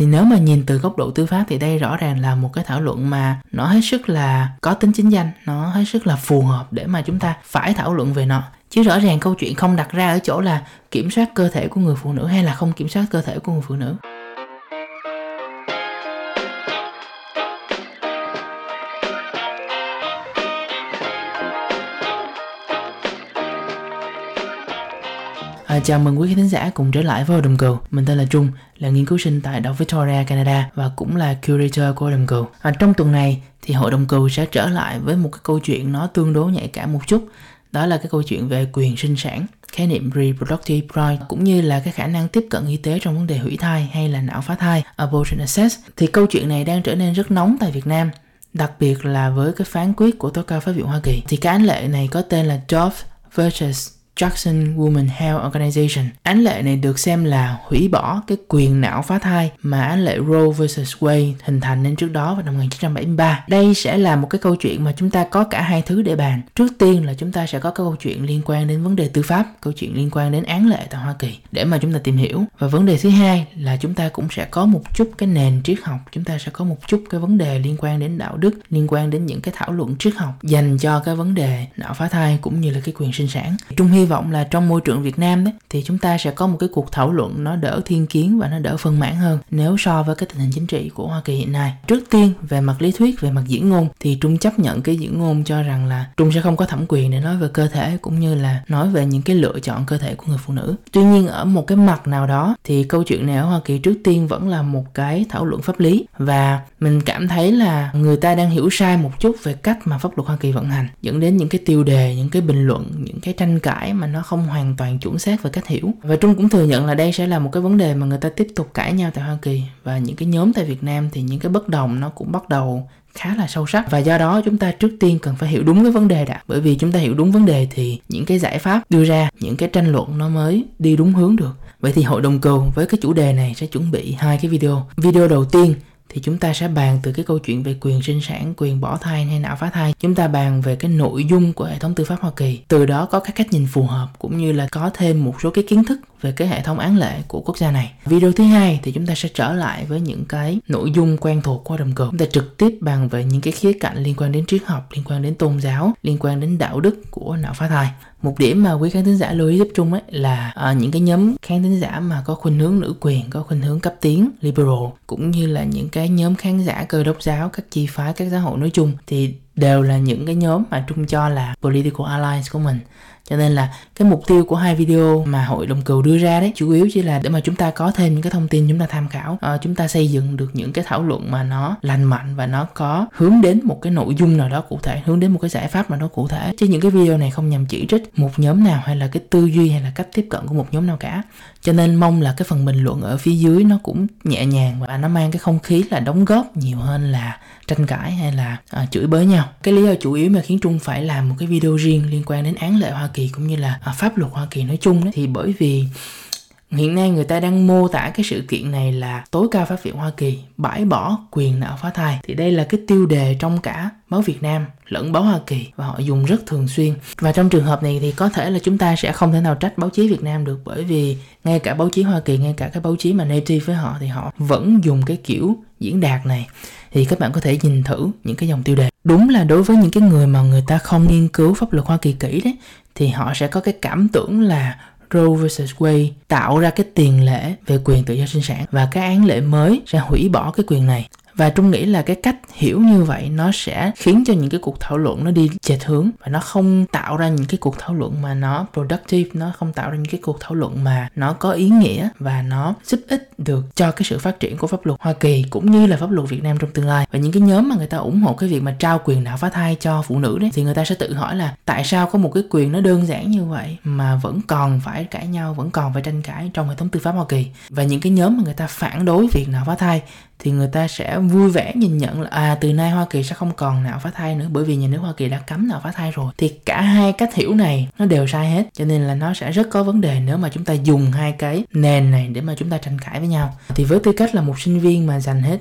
thì nếu mà nhìn từ góc độ tư pháp thì đây rõ ràng là một cái thảo luận mà nó hết sức là có tính chính danh, nó hết sức là phù hợp để mà chúng ta phải thảo luận về nó. Chứ rõ ràng câu chuyện không đặt ra ở chỗ là kiểm soát cơ thể của người phụ nữ hay là không kiểm soát cơ thể của người phụ nữ. À, chào mừng quý khán giả cùng trở lại với Hội đồng cừu. Mình tên là Trung, là nghiên cứu sinh tại Đại Victoria, Canada và cũng là curator của Hội đồng cừu. À, trong tuần này thì Hội đồng cừu sẽ trở lại với một cái câu chuyện nó tương đối nhạy cảm một chút. Đó là cái câu chuyện về quyền sinh sản khái niệm reproductive rights cũng như là cái khả năng tiếp cận y tế trong vấn đề hủy thai hay là não phá thai abortion access thì câu chuyện này đang trở nên rất nóng tại Việt Nam đặc biệt là với cái phán quyết của tòa cao pháp viện Hoa Kỳ thì cái án lệ này có tên là Dove versus Jackson Women Health Organization. Án lệ này được xem là hủy bỏ cái quyền não phá thai mà án lệ Roe vs Wade hình thành nên trước đó vào năm 1973. Đây sẽ là một cái câu chuyện mà chúng ta có cả hai thứ để bàn. Trước tiên là chúng ta sẽ có cái câu chuyện liên quan đến vấn đề tư pháp, câu chuyện liên quan đến án lệ tại Hoa Kỳ để mà chúng ta tìm hiểu. Và vấn đề thứ hai là chúng ta cũng sẽ có một chút cái nền triết học, chúng ta sẽ có một chút cái vấn đề liên quan đến đạo đức, liên quan đến những cái thảo luận triết học dành cho cái vấn đề não phá thai cũng như là cái quyền sinh sản. Trung hy hy vọng là trong môi trường Việt Nam đấy thì chúng ta sẽ có một cái cuộc thảo luận nó đỡ thiên kiến và nó đỡ phân mãn hơn nếu so với cái tình hình chính trị của Hoa Kỳ hiện nay. Trước tiên về mặt lý thuyết, về mặt diễn ngôn thì Trung chấp nhận cái diễn ngôn cho rằng là Trung sẽ không có thẩm quyền để nói về cơ thể cũng như là nói về những cái lựa chọn cơ thể của người phụ nữ. Tuy nhiên ở một cái mặt nào đó thì câu chuyện này ở Hoa Kỳ trước tiên vẫn là một cái thảo luận pháp lý và mình cảm thấy là người ta đang hiểu sai một chút về cách mà pháp luật Hoa Kỳ vận hành dẫn đến những cái tiêu đề, những cái bình luận, những cái tranh cãi mà nó không hoàn toàn chuẩn xác về cách hiểu. Và trung cũng thừa nhận là đây sẽ là một cái vấn đề mà người ta tiếp tục cãi nhau tại hoa kỳ. Và những cái nhóm tại việt nam thì những cái bất đồng nó cũng bắt đầu khá là sâu sắc. Và do đó chúng ta trước tiên cần phải hiểu đúng cái vấn đề đã. Bởi vì chúng ta hiểu đúng vấn đề thì những cái giải pháp đưa ra, những cái tranh luận nó mới đi đúng hướng được. Vậy thì hội đồng cầu với cái chủ đề này sẽ chuẩn bị hai cái video. Video đầu tiên thì chúng ta sẽ bàn từ cái câu chuyện về quyền sinh sản, quyền bỏ thai hay não phá thai. Chúng ta bàn về cái nội dung của hệ thống tư pháp Hoa Kỳ. Từ đó có các cách nhìn phù hợp cũng như là có thêm một số cái kiến thức về cái hệ thống án lệ của quốc gia này. Video thứ hai thì chúng ta sẽ trở lại với những cái nội dung quen thuộc qua đồng cờ. Chúng ta trực tiếp bàn về những cái khía cạnh liên quan đến triết học, liên quan đến tôn giáo, liên quan đến đạo đức của não phá thai. Một điểm mà quý khán thính giả lưu ý giúp chung ấy là à, những cái nhóm khán thính giả mà có khuynh hướng nữ quyền, có khuynh hướng cấp tiến, liberal cũng như là những cái nhóm khán giả cơ đốc giáo, các chi phái, các giáo hội nói chung thì đều là những cái nhóm mà Trung cho là political allies của mình cho nên là cái mục tiêu của hai video mà hội đồng cừu đưa ra đấy chủ yếu chỉ là để mà chúng ta có thêm những cái thông tin chúng ta tham khảo. À, chúng ta xây dựng được những cái thảo luận mà nó lành mạnh và nó có hướng đến một cái nội dung nào đó cụ thể hướng đến một cái giải pháp nào đó cụ thể. Chứ những cái video này không nhằm chỉ trích một nhóm nào hay là cái tư duy hay là cách tiếp cận của một nhóm nào cả. Cho nên mong là cái phần bình luận ở phía dưới nó cũng nhẹ nhàng và nó mang cái không khí là đóng góp nhiều hơn là tranh cãi hay là à, chửi bới nhau. Cái lý do chủ yếu mà khiến trung phải làm một cái video riêng liên quan đến án lệ hoa kỳ cũng như là à, pháp luật hoa kỳ nói chung đấy thì bởi vì Hiện nay người ta đang mô tả cái sự kiện này là tối cao pháp viện Hoa Kỳ bãi bỏ quyền nạo phá thai. Thì đây là cái tiêu đề trong cả báo Việt Nam lẫn báo Hoa Kỳ và họ dùng rất thường xuyên. Và trong trường hợp này thì có thể là chúng ta sẽ không thể nào trách báo chí Việt Nam được bởi vì ngay cả báo chí Hoa Kỳ, ngay cả cái báo chí mà native với họ thì họ vẫn dùng cái kiểu diễn đạt này. Thì các bạn có thể nhìn thử những cái dòng tiêu đề. Đúng là đối với những cái người mà người ta không nghiên cứu pháp luật Hoa Kỳ kỹ đấy, thì họ sẽ có cái cảm tưởng là Roe vs Wade tạo ra cái tiền lệ về quyền tự do sinh sản và cái án lệ mới sẽ hủy bỏ cái quyền này và trung nghĩ là cái cách hiểu như vậy nó sẽ khiến cho những cái cuộc thảo luận nó đi chệch hướng và nó không tạo ra những cái cuộc thảo luận mà nó productive, nó không tạo ra những cái cuộc thảo luận mà nó có ý nghĩa và nó giúp ích được cho cái sự phát triển của pháp luật Hoa Kỳ cũng như là pháp luật Việt Nam trong tương lai. Và những cái nhóm mà người ta ủng hộ cái việc mà trao quyền nạo phá thai cho phụ nữ đấy, thì người ta sẽ tự hỏi là tại sao có một cái quyền nó đơn giản như vậy mà vẫn còn phải cãi nhau, vẫn còn phải tranh cãi trong hệ thống tư pháp Hoa Kỳ? Và những cái nhóm mà người ta phản đối việc nạo phá thai thì người ta sẽ vui vẻ nhìn nhận là à từ nay Hoa Kỳ sẽ không còn nạo phá thai nữa, bởi vì nhà nước Hoa Kỳ đã cấm nạo phá thai rồi. Thì cả hai cách hiểu này nó đều sai hết, cho nên là nó sẽ rất có vấn đề nếu mà chúng ta dùng hai cái nền này để mà chúng ta tranh cãi với nhau. Thì với tư cách là một sinh viên mà dành hết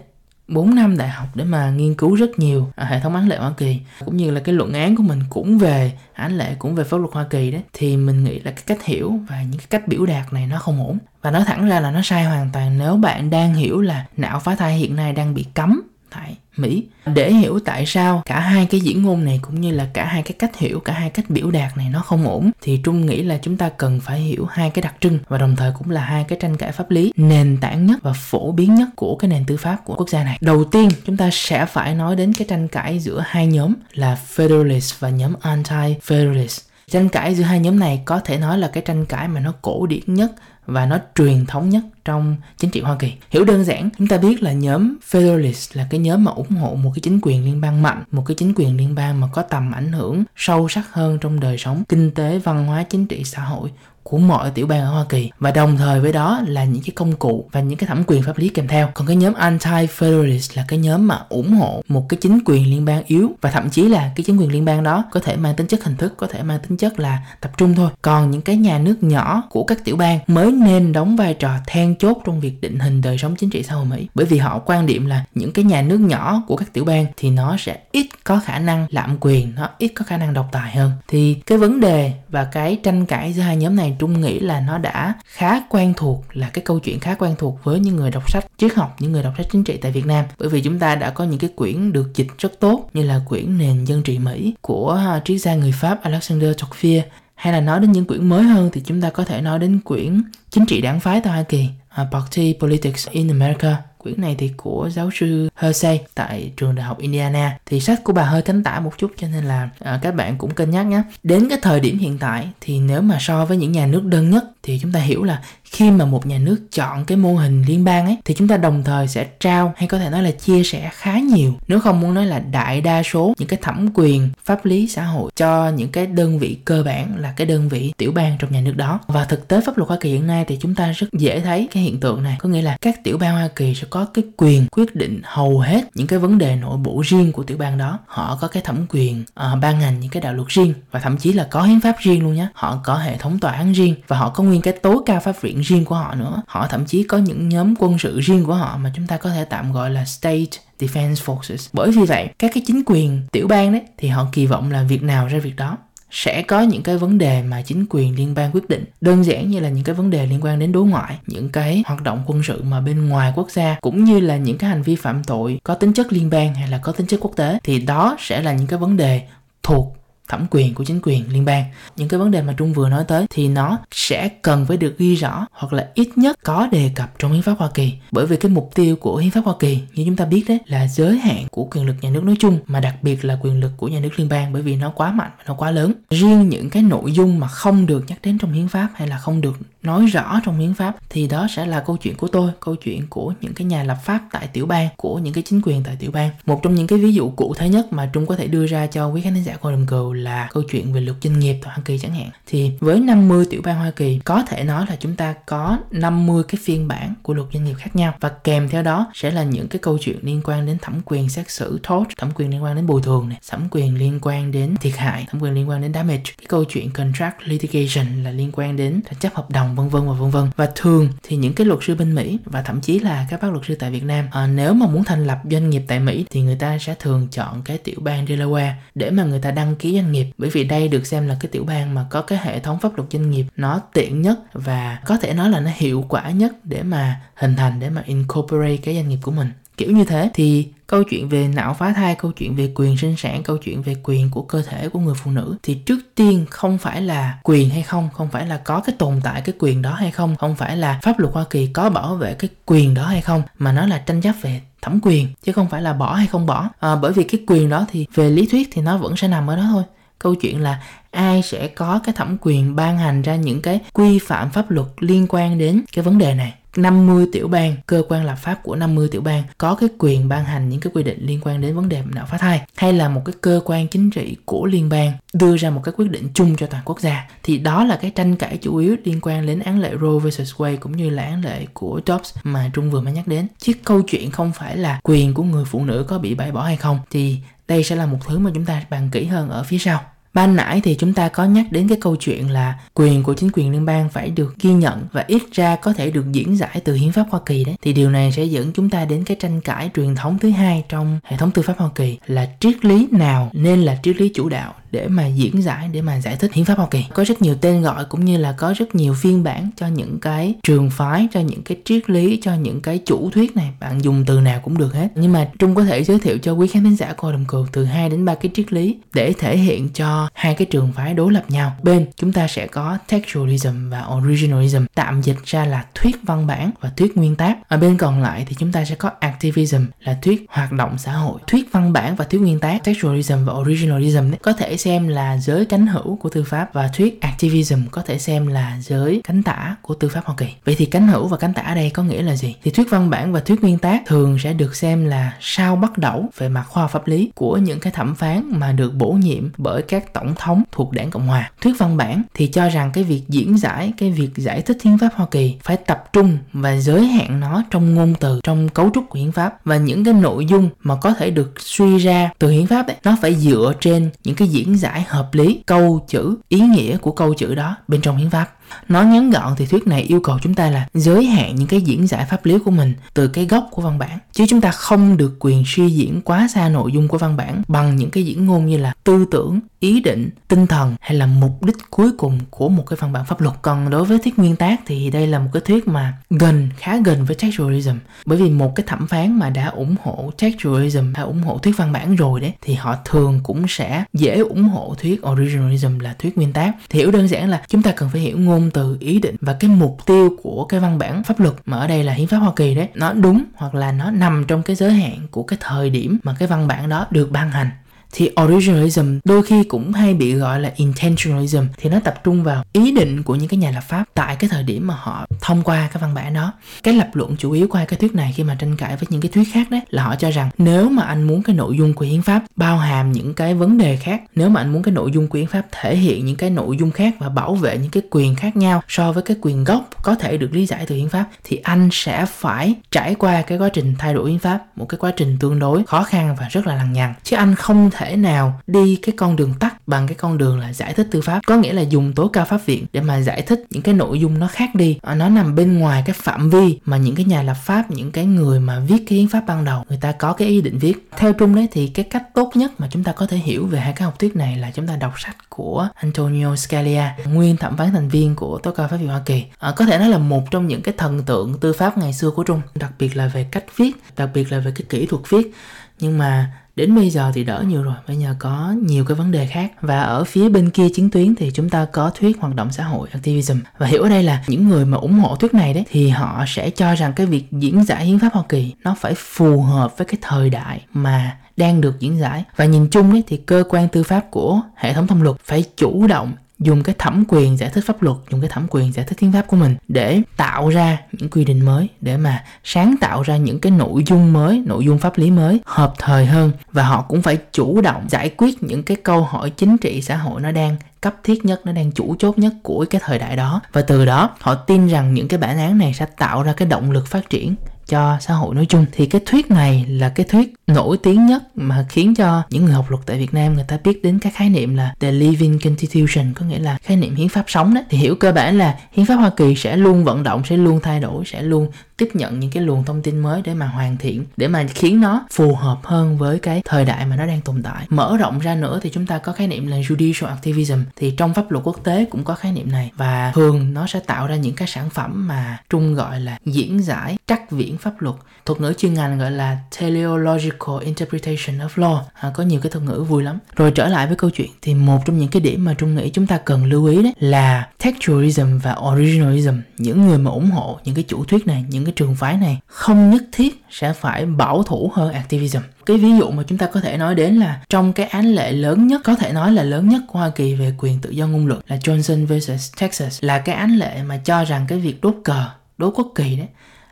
4 năm đại học để mà nghiên cứu rất nhiều à, hệ thống án lệ Hoa Kỳ. Cũng như là cái luận án của mình cũng về án lệ cũng về pháp luật Hoa Kỳ đấy. Thì mình nghĩ là cái cách hiểu và những cái cách biểu đạt này nó không ổn. Và nói thẳng ra là nó sai hoàn toàn nếu bạn đang hiểu là não phá thai hiện nay đang bị cấm tại Mỹ để hiểu tại sao cả hai cái diễn ngôn này cũng như là cả hai cái cách hiểu, cả hai cách biểu đạt này nó không ổn, thì Trung nghĩ là chúng ta cần phải hiểu hai cái đặc trưng và đồng thời cũng là hai cái tranh cãi pháp lý nền tảng nhất và phổ biến nhất của cái nền tư pháp của quốc gia này. Đầu tiên, chúng ta sẽ phải nói đến cái tranh cãi giữa hai nhóm là Federalist và nhóm Anti-Federalist. Tranh cãi giữa hai nhóm này có thể nói là cái tranh cãi mà nó cổ điển nhất và nó truyền thống nhất trong chính trị Hoa Kỳ. Hiểu đơn giản, chúng ta biết là nhóm Federalist là cái nhóm mà ủng hộ một cái chính quyền liên bang mạnh, một cái chính quyền liên bang mà có tầm ảnh hưởng sâu sắc hơn trong đời sống kinh tế, văn hóa, chính trị, xã hội của mọi tiểu bang ở Hoa Kỳ và đồng thời với đó là những cái công cụ và những cái thẩm quyền pháp lý kèm theo. Còn cái nhóm anti-federalist là cái nhóm mà ủng hộ một cái chính quyền liên bang yếu và thậm chí là cái chính quyền liên bang đó có thể mang tính chất hình thức, có thể mang tính chất là tập trung thôi. Còn những cái nhà nước nhỏ của các tiểu bang mới nên đóng vai trò then chốt trong việc định hình đời sống chính trị xã hội Mỹ bởi vì họ quan điểm là những cái nhà nước nhỏ của các tiểu bang thì nó sẽ ít có khả năng lạm quyền, nó ít có khả năng độc tài hơn. Thì cái vấn đề và cái tranh cãi giữa hai nhóm này Trung nghĩ là nó đã khá quen thuộc là cái câu chuyện khá quen thuộc với những người đọc sách triết học, những người đọc sách chính trị tại Việt Nam. Bởi vì chúng ta đã có những cái quyển được dịch rất tốt như là quyển Nền dân trị Mỹ của à, triết gia người Pháp Alexander Tocqueville. Hay là nói đến những quyển mới hơn thì chúng ta có thể nói đến quyển chính trị đảng phái tại Hoa Kỳ à, Party Politics in America quyển này thì của giáo sư Hersey tại trường đại học Indiana. Thì sách của bà hơi cánh tả một chút cho nên là à, các bạn cũng cân nhắc nhé. Đến cái thời điểm hiện tại thì nếu mà so với những nhà nước đơn nhất thì chúng ta hiểu là khi mà một nhà nước chọn cái mô hình liên bang ấy thì chúng ta đồng thời sẽ trao hay có thể nói là chia sẻ khá nhiều. Nếu không muốn nói là đại đa số những cái thẩm quyền pháp lý xã hội cho những cái đơn vị cơ bản là cái đơn vị tiểu bang trong nhà nước đó. Và thực tế pháp luật Hoa Kỳ hiện nay thì chúng ta rất dễ thấy cái hiện tượng này. Có nghĩa là các tiểu bang Hoa Kỳ sẽ có cái quyền quyết định hầu hết những cái vấn đề nội bộ riêng của tiểu bang đó. Họ có cái thẩm quyền uh, ban hành những cái đạo luật riêng và thậm chí là có hiến pháp riêng luôn nhé họ có hệ thống tòa án riêng và họ có nguyên cái tố cao pháp viện riêng của họ nữa. Họ thậm chí có những nhóm quân sự riêng của họ mà chúng ta có thể tạm gọi là state defense forces. Bởi vì vậy, các cái chính quyền, tiểu bang đấy, thì họ kỳ vọng là việc nào ra việc đó sẽ có những cái vấn đề mà chính quyền liên bang quyết định. Đơn giản như là những cái vấn đề liên quan đến đối ngoại, những cái hoạt động quân sự mà bên ngoài quốc gia, cũng như là những cái hành vi phạm tội có tính chất liên bang hay là có tính chất quốc tế, thì đó sẽ là những cái vấn đề thuộc thẩm quyền của chính quyền liên bang. Những cái vấn đề mà trung vừa nói tới thì nó sẽ cần phải được ghi rõ hoặc là ít nhất có đề cập trong hiến pháp hoa kỳ. Bởi vì cái mục tiêu của hiến pháp hoa kỳ, như chúng ta biết đấy, là giới hạn của quyền lực nhà nước nói chung, mà đặc biệt là quyền lực của nhà nước liên bang, bởi vì nó quá mạnh và nó quá lớn. Riêng những cái nội dung mà không được nhắc đến trong hiến pháp hay là không được nói rõ trong hiến pháp thì đó sẽ là câu chuyện của tôi, câu chuyện của những cái nhà lập pháp tại tiểu bang, của những cái chính quyền tại tiểu bang. Một trong những cái ví dụ cụ thể nhất mà trung có thể đưa ra cho quý khán giả của đồng cừu là câu chuyện về luật doanh nghiệp tại hoa kỳ chẳng hạn. Thì với 50 tiểu bang hoa kỳ có thể nói là chúng ta có 50 cái phiên bản của luật doanh nghiệp khác nhau. Và kèm theo đó sẽ là những cái câu chuyện liên quan đến thẩm quyền xét xử tort thẩm quyền liên quan đến bồi thường này thẩm quyền liên quan đến thiệt hại thẩm quyền liên quan đến damage cái câu chuyện contract litigation là liên quan đến tranh chấp hợp đồng vân vân và vân vân. Và thường thì những cái luật sư bên Mỹ và thậm chí là các bác luật sư tại Việt Nam à, nếu mà muốn thành lập doanh nghiệp tại Mỹ thì người ta sẽ thường chọn cái tiểu bang Delaware để mà người ta đăng ký doanh nghiệp. Bởi vì đây được xem là cái tiểu bang mà có cái hệ thống pháp luật doanh nghiệp nó tiện nhất và có thể nói là nó hiệu quả nhất để mà hình thành để mà incorporate cái doanh nghiệp của mình. Kiểu như thế thì câu chuyện về não phá thai câu chuyện về quyền sinh sản câu chuyện về quyền của cơ thể của người phụ nữ thì trước tiên không phải là quyền hay không không phải là có cái tồn tại cái quyền đó hay không không phải là pháp luật hoa kỳ có bảo vệ cái quyền đó hay không mà nó là tranh chấp về thẩm quyền chứ không phải là bỏ hay không bỏ. À, bởi vì cái quyền đó thì về lý thuyết thì nó vẫn sẽ nằm ở đó thôi câu chuyện là ai sẽ có cái thẩm quyền ban hành ra những cái quy phạm pháp luật liên quan đến cái vấn đề này? 50 tiểu bang, cơ quan lập pháp của 50 tiểu bang có cái quyền ban hành những cái quy định liên quan đến vấn đề nạo phá thai hay là một cái cơ quan chính trị của liên bang đưa ra một cái quyết định chung cho toàn quốc gia? Thì đó là cái tranh cãi chủ yếu liên quan đến án lệ Roe vs Wade cũng như là án lệ của Dobbs mà Trung vừa mới nhắc đến. Chứ câu chuyện không phải là quyền của người phụ nữ có bị bãi bỏ hay không thì đây sẽ là một thứ mà chúng ta bàn kỹ hơn ở phía sau. Ban nãy thì chúng ta có nhắc đến cái câu chuyện là quyền của chính quyền liên bang phải được ghi nhận và ít ra có thể được diễn giải từ hiến pháp Hoa Kỳ đấy. Thì điều này sẽ dẫn chúng ta đến cái tranh cãi truyền thống thứ hai trong hệ thống tư pháp Hoa Kỳ là triết lý nào nên là triết lý chủ đạo để mà diễn giải, để mà giải thích hiến pháp Hoa Kỳ. Có rất nhiều tên gọi cũng như là có rất nhiều phiên bản cho những cái trường phái, cho những cái triết lý, cho những cái chủ thuyết này. Bạn dùng từ nào cũng được hết. Nhưng mà Trung có thể giới thiệu cho quý khán thính giả của đồng cừu từ 2 đến 3 cái triết lý để thể hiện cho hai cái trường phái đối lập nhau. Bên chúng ta sẽ có textualism và originalism, tạm dịch ra là thuyết văn bản và thuyết nguyên tác. Ở bên còn lại thì chúng ta sẽ có activism là thuyết hoạt động xã hội. Thuyết văn bản và thuyết nguyên tác, textualism và originalism có thể xem là giới cánh hữu của tư pháp và thuyết activism có thể xem là giới cánh tả của tư pháp Hoa Kỳ. Vậy thì cánh hữu và cánh tả đây có nghĩa là gì? Thì thuyết văn bản và thuyết nguyên tác thường sẽ được xem là sao bắt đầu về mặt khoa học pháp lý của những cái thẩm phán mà được bổ nhiệm bởi các tổng thống thuộc đảng Cộng hòa. Thuyết văn bản thì cho rằng cái việc diễn giải, cái việc giải thích hiến pháp Hoa Kỳ phải tập trung và giới hạn nó trong ngôn từ, trong cấu trúc của hiến pháp và những cái nội dung mà có thể được suy ra từ hiến pháp ấy, nó phải dựa trên những cái diễn diễn giải hợp lý, câu chữ, ý nghĩa của câu chữ đó bên trong hiến pháp. Nói ngắn gọn thì thuyết này yêu cầu chúng ta là giới hạn những cái diễn giải pháp lý của mình từ cái gốc của văn bản. Chứ chúng ta không được quyền suy diễn quá xa nội dung của văn bản bằng những cái diễn ngôn như là tư tưởng, ý định, tinh thần hay là mục đích cuối cùng của một cái văn bản pháp luật. Còn đối với thuyết nguyên tác thì đây là một cái thuyết mà gần, khá gần với textualism. Bởi vì một cái thẩm phán mà đã ủng hộ textualism hay ủng hộ thuyết văn bản rồi đấy thì họ thường cũng sẽ dễ ủng hộ thuyết originalism là thuyết nguyên tác. Thì hiểu đơn giản là chúng ta cần phải hiểu ngôn ngôn từ, ý định và cái mục tiêu của cái văn bản pháp luật mà ở đây là hiến pháp Hoa Kỳ đấy. Nó đúng hoặc là nó nằm trong cái giới hạn của cái thời điểm mà cái văn bản đó được ban hành thì originalism đôi khi cũng hay bị gọi là intentionalism. Thì nó tập trung vào ý định của những cái nhà lập pháp tại cái thời điểm mà họ thông qua cái văn bản đó. Cái lập luận chủ yếu qua cái thuyết này khi mà tranh cãi với những cái thuyết khác đấy là họ cho rằng nếu mà anh muốn cái nội dung của hiến pháp bao hàm những cái vấn đề khác, nếu mà anh muốn cái nội dung của hiến pháp thể hiện những cái nội dung khác và bảo vệ những cái quyền khác nhau so với cái quyền gốc có thể được lý giải từ hiến pháp, thì anh sẽ phải trải qua cái quá trình thay đổi hiến pháp, một cái quá trình tương đối khó khăn và rất là lằng nhằng. Chứ anh không thể thể nào đi cái con đường tắt bằng cái con đường là giải thích tư pháp. Có nghĩa là dùng tố cao pháp viện để mà giải thích những cái nội dung nó khác đi. À, nó nằm bên ngoài cái phạm vi mà những cái nhà lập pháp những cái người mà viết cái hiến pháp ban đầu người ta có cái ý định viết. Theo trung đấy thì cái cách tốt nhất mà chúng ta có thể hiểu về hai cái học thuyết này là chúng ta đọc sách của Antonio Scalia nguyên thẩm phán thành viên của tố cao pháp viện Hoa Kỳ. À, có thể nói là một trong những cái thần tượng tư pháp ngày xưa của Trung đặc biệt là về cách viết đặc biệt là về cái kỹ thuật viết. Nhưng mà đến bây giờ thì đỡ nhiều rồi, bây giờ có nhiều cái vấn đề khác. Và ở phía bên kia chiến tuyến thì chúng ta có thuyết hoạt động xã hội, activism. Và hiểu ở đây là những người mà ủng hộ thuyết này đấy, thì họ sẽ cho rằng cái việc diễn giải hiến pháp hoa kỳ nó phải phù hợp với cái thời đại mà đang được diễn giải. Và nhìn chung ấy thì cơ quan tư pháp của hệ thống thông luật phải chủ động dùng cái thẩm quyền giải thích pháp luật, dùng cái thẩm quyền giải thích hiến pháp của mình để tạo ra những quy định mới, để mà sáng tạo ra những cái nội dung mới, nội dung pháp lý mới, hợp thời hơn. Và họ cũng phải chủ động giải quyết những cái câu hỏi chính trị xã hội nó đang cấp thiết nhất, nó đang chủ chốt nhất của cái thời đại đó. Và từ đó, họ tin rằng những cái bản án này sẽ tạo ra cái động lực phát triển cho xã hội nói chung. Thì cái thuyết này là cái thuyết nổi tiếng nhất mà khiến cho những người học luật tại Việt Nam người ta biết đến các khái niệm là the living constitution, có nghĩa là khái niệm hiến pháp sống đó. Thì hiểu cơ bản là hiến pháp Hoa Kỳ sẽ luôn vận động, sẽ luôn thay đổi, sẽ luôn tiếp nhận những cái luồng thông tin mới để mà hoàn thiện, để mà khiến nó phù hợp hơn với cái thời đại mà nó đang tồn tại. Mở rộng ra nữa thì chúng ta có khái niệm là judicial activism. Thì trong pháp luật quốc tế cũng có khái niệm này và thường nó sẽ tạo ra những cái sản phẩm mà trung gọi là diễn giải trắc viễn pháp luật, thuật ngữ chuyên ngành gọi là teleological interpretation of law. À, có nhiều cái thuật ngữ vui lắm. Rồi trở lại với câu chuyện thì một trong những cái điểm mà trung nghĩ chúng ta cần lưu ý đấy là textualism và originalism. Những người mà ủng hộ những cái chủ thuyết này những cái trường phái này không nhất thiết sẽ phải bảo thủ hơn activism. Cái ví dụ mà chúng ta có thể nói đến là trong cái án lệ lớn nhất có thể nói là lớn nhất của Hoa Kỳ về quyền tự do ngôn luận là Johnson vs Texas là cái án lệ mà cho rằng cái việc đốt cờ đốt quốc kỳ đấy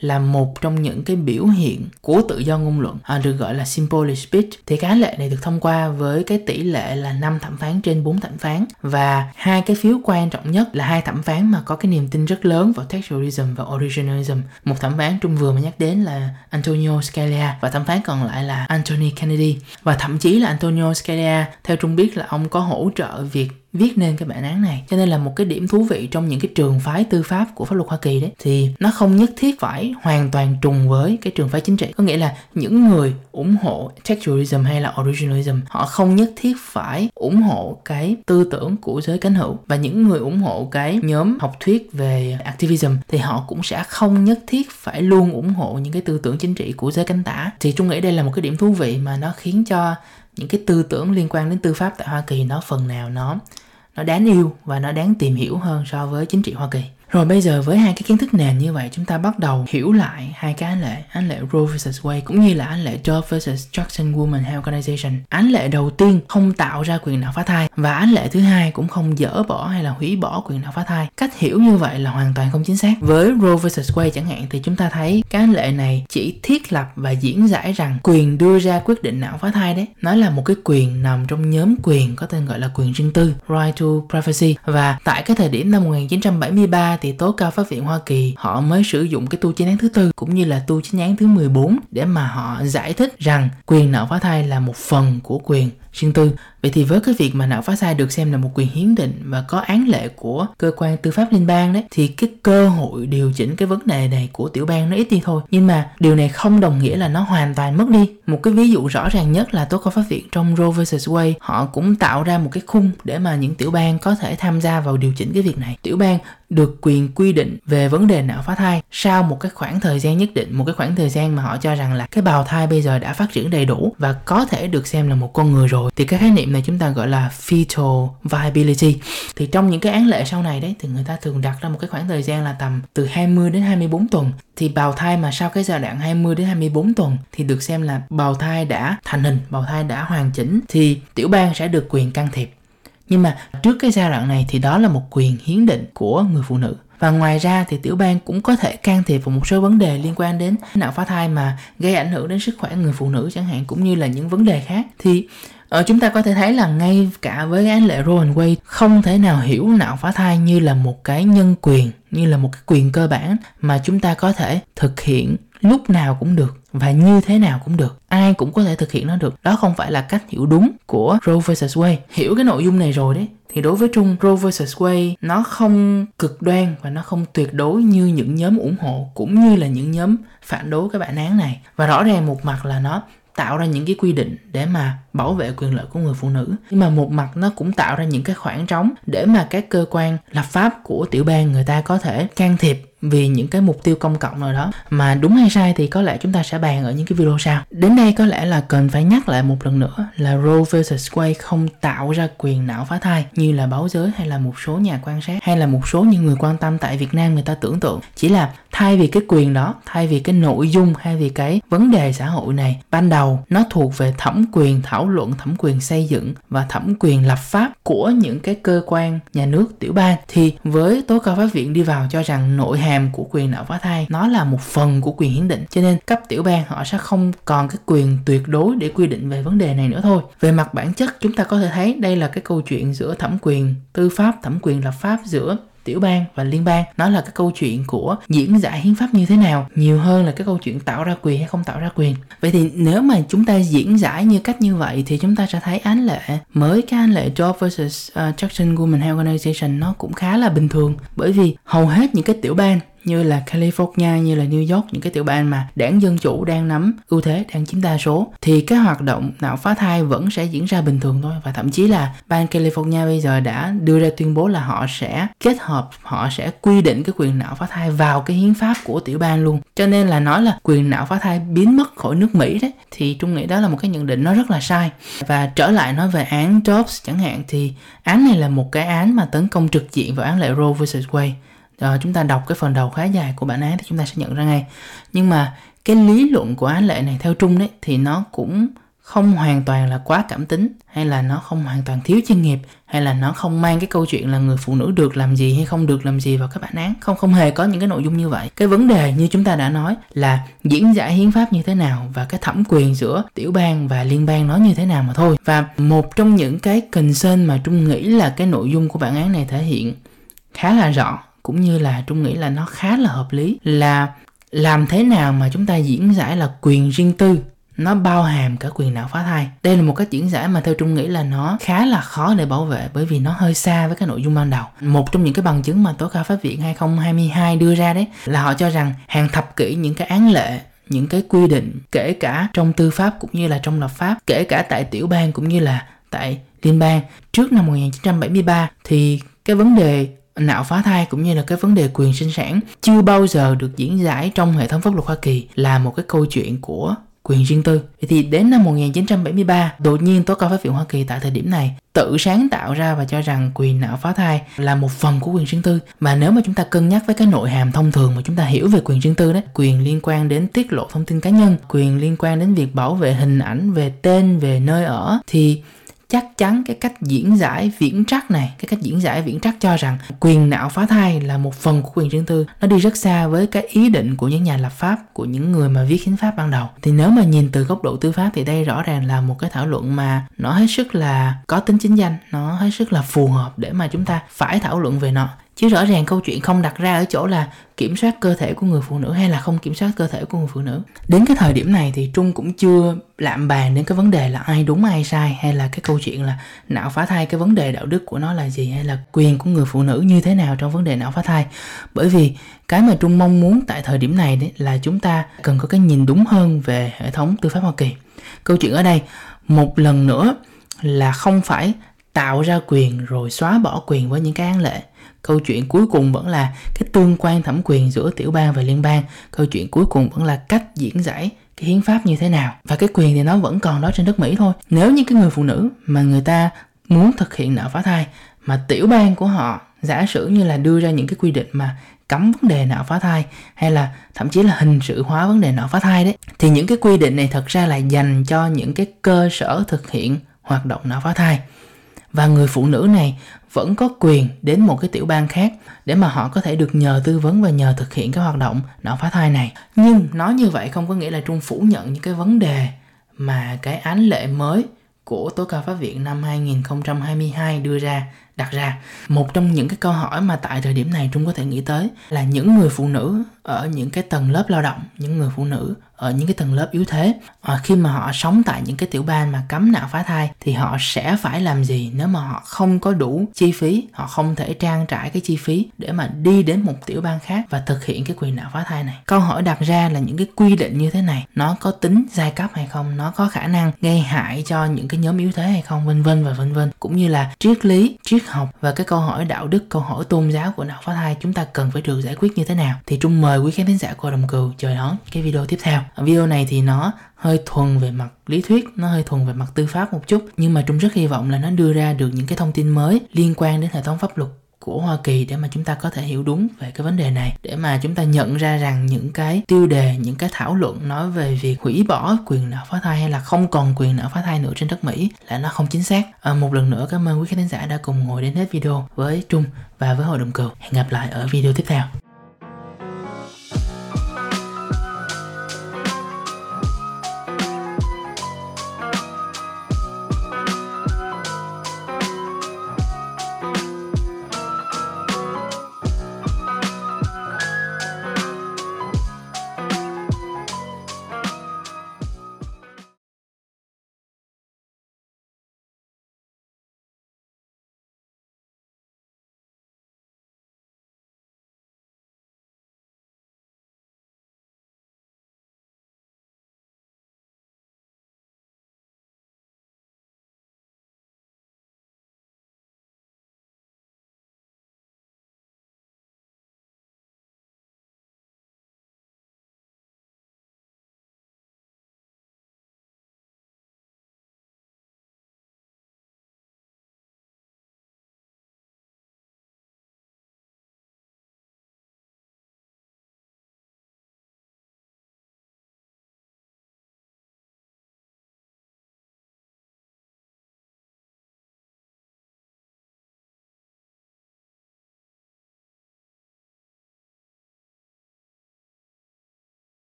là một trong những cái biểu hiện của tự do ngôn luận à, được gọi là simple speech. Thì cái án lệ này được thông qua với cái tỷ lệ là 5 thẩm phán trên 4 thẩm phán. Và hai cái phiếu quan trọng nhất là hai thẩm phán mà có cái niềm tin rất lớn vào textualism và originalism. Một thẩm phán trung vừa mà nhắc đến là Antonio Scalia và thẩm phán còn lại là Anthony Kennedy. Và thậm chí là Antonio Scalia theo trung biết là ông có hỗ trợ việc viết nên cái bản án này. Cho nên là một cái điểm thú vị trong những cái trường phái tư pháp của pháp luật Hoa Kỳ đấy, thì nó không nhất thiết phải hoàn toàn trùng với cái trường phái chính trị. Có nghĩa là những người ủng hộ textualism hay là originalism, họ không nhất thiết phải ủng hộ cái tư tưởng của giới cánh hữu. Và những người ủng hộ cái nhóm học thuyết về activism thì họ cũng sẽ không nhất thiết phải luôn ủng hộ những cái tư tưởng chính trị của giới cánh tả. Thì trung nghĩ đây là một cái điểm thú vị mà nó khiến cho những cái tư tưởng liên quan đến tư pháp tại Hoa Kỳ nó phần nào nó nó đáng yêu và nó đáng tìm hiểu hơn so với chính trị Hoa Kỳ. Rồi bây giờ với hai cái kiến thức nền như vậy chúng ta bắt đầu hiểu lại hai cái án lệ, án lệ Roe vs Wade cũng như là án lệ Doe vs Jackson Women Health Organization. Án lệ đầu tiên không tạo ra quyền nào phá thai và án lệ thứ hai cũng không dỡ bỏ hay là hủy bỏ quyền nào phá thai. Cách hiểu như vậy là hoàn toàn không chính xác. Với Roe vs Wade chẳng hạn thì chúng ta thấy cái án lệ này chỉ thiết lập và diễn giải rằng quyền đưa ra quyết định não phá thai đấy, nó là một cái quyền nằm trong nhóm quyền có tên gọi là quyền riêng tư, right to privacy và tại cái thời điểm năm 1973 thì tố cao pháp viện Hoa Kỳ, họ mới sử dụng cái tu chính án thứ tư cũng như là tu chính án thứ 14 để mà họ giải thích rằng quyền nợ phá thai là một phần của quyền riêng tư. Vậy thì với cái việc mà nạo phá thai được xem là một quyền hiến định và có án lệ của cơ quan tư pháp liên bang đấy, thì cái cơ hội điều chỉnh cái vấn đề này của tiểu bang nó ít đi thôi. Nhưng mà điều này không đồng nghĩa là nó hoàn toàn mất đi. Một cái ví dụ rõ ràng nhất là tố cáo pháp viện trong Roe vs Wade, họ cũng tạo ra một cái khung để mà những tiểu bang có thể tham gia vào điều chỉnh cái việc này. Tiểu bang được quyền quy định về vấn đề nạo phá thai sau một cái khoảng thời gian nhất định, một cái khoảng thời gian mà họ cho rằng là cái bào thai bây giờ đã phát triển đầy đủ và có thể được xem là một con người rồi thì cái khái niệm này chúng ta gọi là fetal viability. Thì trong những cái án lệ sau này đấy, thì người ta thường đặt ra một cái khoảng thời gian là tầm từ 20 đến 24 tuần. Thì bào thai mà sau cái giai đoạn 20 đến 24 tuần thì được xem là bào thai đã thành hình, bào thai đã hoàn chỉnh thì tiểu bang sẽ được quyền can thiệp. Nhưng mà trước cái giai đoạn này thì đó là một quyền hiến định của người phụ nữ. Và ngoài ra thì tiểu bang cũng có thể can thiệp vào một số vấn đề liên quan đến nạo phá thai mà gây ảnh hưởng đến sức khỏe người phụ nữ chẳng hạn, cũng như là những vấn đề khác. Thì Ờ, chúng ta có thể thấy là ngay cả với án lệ Roe Wade không thể nào hiểu nạo phá thai như là một cái nhân quyền, như là một cái quyền cơ bản mà chúng ta có thể thực hiện lúc nào cũng được và như thế nào cũng được. Ai cũng có thể thực hiện nó được. Đó không phải là cách hiểu đúng của Roe vs Wade. Hiểu cái nội dung này rồi đấy thì đối với Trung Roe vs Wade nó không cực đoan và nó không tuyệt đối như những nhóm ủng hộ cũng như là những nhóm phản đối cái bản án này. Và rõ ràng một mặt là nó tạo ra những cái quy định để mà bảo vệ quyền lợi của người phụ nữ. Nhưng mà một mặt nó cũng tạo ra những cái khoảng trống để mà các cơ quan lập pháp của tiểu bang người ta có thể can thiệp vì những cái mục tiêu công cộng nào đó. Mà đúng hay sai thì có lẽ chúng ta sẽ bàn ở những cái video sau. Đến đây có lẽ là cần phải nhắc lại một lần nữa là Roe vs Wade không tạo ra quyền não phá thai, như là báo giới hay là một số nhà quan sát, hay là một số những người quan tâm tại Việt Nam người ta tưởng tượng. Chỉ là thay vì cái quyền đó, thay vì cái nội dung hay vì cái vấn đề xã hội này, ban đầu nó thuộc về thẩm quyền thảo luận, thẩm quyền xây dựng và thẩm quyền lập pháp của những cái cơ quan nhà nước tiểu bang. Thì với tố cao pháp viện đi vào cho rằng nội hàm của quyền nợ phá thai. Nó là một phần của quyền hiến định, cho nên cấp tiểu bang họ sẽ không còn cái quyền tuyệt đối để quy định về vấn đề này nữa thôi. Về mặt bản chất, chúng ta có thể thấy đây là cái câu chuyện giữa thẩm quyền tư pháp, thẩm quyền lập pháp giữa tiểu bang và liên bang. Nó là cái câu chuyện của diễn giải hiến pháp như thế nào nhiều hơn là cái câu chuyện tạo ra quyền hay không tạo ra quyền. Vậy thì nếu mà chúng ta diễn giải như cách như vậy thì chúng ta sẽ thấy án lệ. Mới cái án lệ Job versus uh, Jackson Women Health Organization nó cũng khá là bình thường. Bởi vì hầu hết những cái tiểu bang như là California, như là New York, những cái tiểu bang mà đảng dân chủ đang nắm ưu thế, đang chiếm đa số, thì cái hoạt động nạo phá thai vẫn sẽ diễn ra bình thường thôi. Và thậm chí là bang California bây giờ đã đưa ra tuyên bố là họ sẽ kết hợp, họ sẽ quy định cái quyền nạo phá thai vào cái hiến pháp của tiểu bang luôn. Cho nên là nói là quyền nạo phá thai biến mất khỏi nước Mỹ đấy, thì trung nghĩ đó là một cái nhận định nó rất là sai. Và trở lại nói về án Jobs chẳng hạn, thì án này là một cái án mà tấn công trực diện vào án lệ Roe vs Wade à, chúng ta đọc cái phần đầu khá dài của bản án thì chúng ta sẽ nhận ra ngay. Nhưng mà cái lý luận của án lệ này theo trung đấy thì nó cũng không hoàn toàn là quá cảm tính hay là nó không hoàn toàn thiếu chuyên nghiệp hay là nó không mang cái câu chuyện là người phụ nữ được làm gì hay không được làm gì vào các bản án. Không không hề có những cái nội dung như vậy. Cái vấn đề như chúng ta đã nói là diễn giải hiến pháp như thế nào và cái thẩm quyền giữa tiểu bang và liên bang nó như thế nào mà thôi. Và một trong những cái concern mà trung nghĩ là cái nội dung của bản án này thể hiện khá là rõ cũng như là trung nghĩ là nó khá là hợp lý, là làm thế nào mà chúng ta diễn giải là quyền riêng tư, nó bao hàm cả quyền não phá thai. Đây là một cách diễn giải mà theo trung nghĩ là nó khá là khó để bảo vệ bởi vì nó hơi xa với cái nội dung ban đầu. Một trong những cái bằng chứng mà tố cáo pháp viện 2022 đưa ra đấy là họ cho rằng hàng thập kỷ những cái án lệ, những cái quy định, kể cả trong tư pháp cũng như là trong lập pháp, kể cả tại tiểu bang cũng như là tại liên bang, trước năm 1973 thì cái vấn đề nạo phá thai cũng như là cái vấn đề quyền sinh sản chưa bao giờ được diễn giải trong hệ thống pháp luật Hoa Kỳ là một cái câu chuyện của quyền riêng tư. Thì đến năm 1973, đột nhiên tố cao pháp viện Hoa Kỳ tại thời điểm này tự sáng tạo ra và cho rằng quyền nạo phá thai là một phần của quyền riêng tư. Mà nếu mà chúng ta cân nhắc với cái nội hàm thông thường mà chúng ta hiểu về quyền riêng tư đấy, quyền liên quan đến tiết lộ thông tin cá nhân, quyền liên quan đến việc bảo vệ hình ảnh, về tên, về nơi ở thì chắc chắn cái cách diễn giải viễn trắc này, cái cách diễn giải viễn trắc cho rằng quyền não phá thai là một phần của quyền riêng tư. Nó đi rất xa với cái ý định của những nhà lập pháp, của những người mà viết hiến pháp ban đầu. Thì nếu mà nhìn từ góc độ tư pháp thì đây rõ ràng là một cái thảo luận mà nó hết sức là có tính chính danh, nó hết sức là phù hợp để mà chúng ta phải thảo luận về nó chứ rõ ràng câu chuyện không đặt ra ở chỗ là kiểm soát cơ thể của người phụ nữ hay là không kiểm soát cơ thể của người phụ nữ. Đến cái thời điểm này thì trung cũng chưa lạm bàn đến cái vấn đề là ai đúng ai sai, hay là cái câu chuyện là não phá thai, cái vấn đề đạo đức của nó là gì, hay là quyền của người phụ nữ như thế nào trong vấn đề não phá thai. Bởi vì cái mà trung mong muốn tại thời điểm này đấy là chúng ta cần có cái nhìn đúng hơn về hệ thống tư pháp hoa kỳ. Câu chuyện ở đây, một lần nữa là không phải tạo ra quyền rồi xóa bỏ quyền với những cái án lệ câu chuyện cuối cùng vẫn là cái tương quan thẩm quyền giữa tiểu bang và liên bang. Câu chuyện cuối cùng vẫn là cách diễn giải cái hiến pháp như thế nào. Và cái quyền thì nó vẫn còn đó trên đất mỹ thôi. Nếu như cái người phụ nữ mà người ta muốn thực hiện nạo phá thai, mà tiểu bang của họ giả sử như là đưa ra những cái quy định mà cấm vấn đề nạo phá thai, hay là thậm chí là hình sự hóa vấn đề nạo phá thai đấy, thì những cái quy định này thật ra là dành cho những cái cơ sở thực hiện hoạt động nạo phá thai và người phụ nữ này vẫn có quyền đến một cái tiểu bang khác để mà họ có thể được nhờ tư vấn và nhờ thực hiện cái hoạt động nạo phá thai này. Nhưng nói như vậy không có nghĩa là Trung phủ nhận những cái vấn đề mà cái án lệ mới của tố cao pháp viện năm 2022 đưa ra, đặt ra một trong những cái câu hỏi mà tại thời điểm này trung có thể nghĩ tới là những người phụ nữ ở những cái tầng lớp lao động, những người phụ nữ ở những cái tầng lớp yếu thế. À, khi mà họ sống tại những cái tiểu bang mà cấm nạo phá thai thì họ sẽ phải làm gì nếu mà họ không có đủ chi phí? Họ không thể trang trải cái chi phí để mà đi đến một tiểu bang khác và thực hiện cái quyền nạo phá thai này? Câu hỏi đặt ra là những cái quy định như thế này nó có tính giai cấp hay không? Nó có khả năng gây hại cho những cái nhóm yếu thế hay không? Vân vân và vân vân. Cũng như là triết lý triết học và cái câu hỏi đạo đức câu hỏi tôn giáo của nạo phá thai chúng ta cần phải được giải quyết như thế nào? Thì trung mời quý khán thính giả của đồng cừu chờ đón cái video tiếp theo video này thì nó hơi thuần về mặt lý thuyết nó hơi thuần về mặt tư pháp một chút. Nhưng mà trung rất hy vọng là nó đưa ra được những cái thông tin mới liên quan đến hệ thống pháp luật của Hoa Kỳ để mà chúng ta có thể hiểu đúng về cái vấn đề này. Để mà chúng ta nhận ra rằng những cái tiêu đề những cái thảo luận nói về việc hủy bỏ quyền nợ phá thai hay là không còn quyền nợ phá thai nữa trên đất Mỹ là nó không chính xác. À, một lần nữa cảm ơn quý khán giả đã cùng ngồi đến hết video với Trung và với hội đồng cừu. Hẹn gặp lại ở video tiếp theo.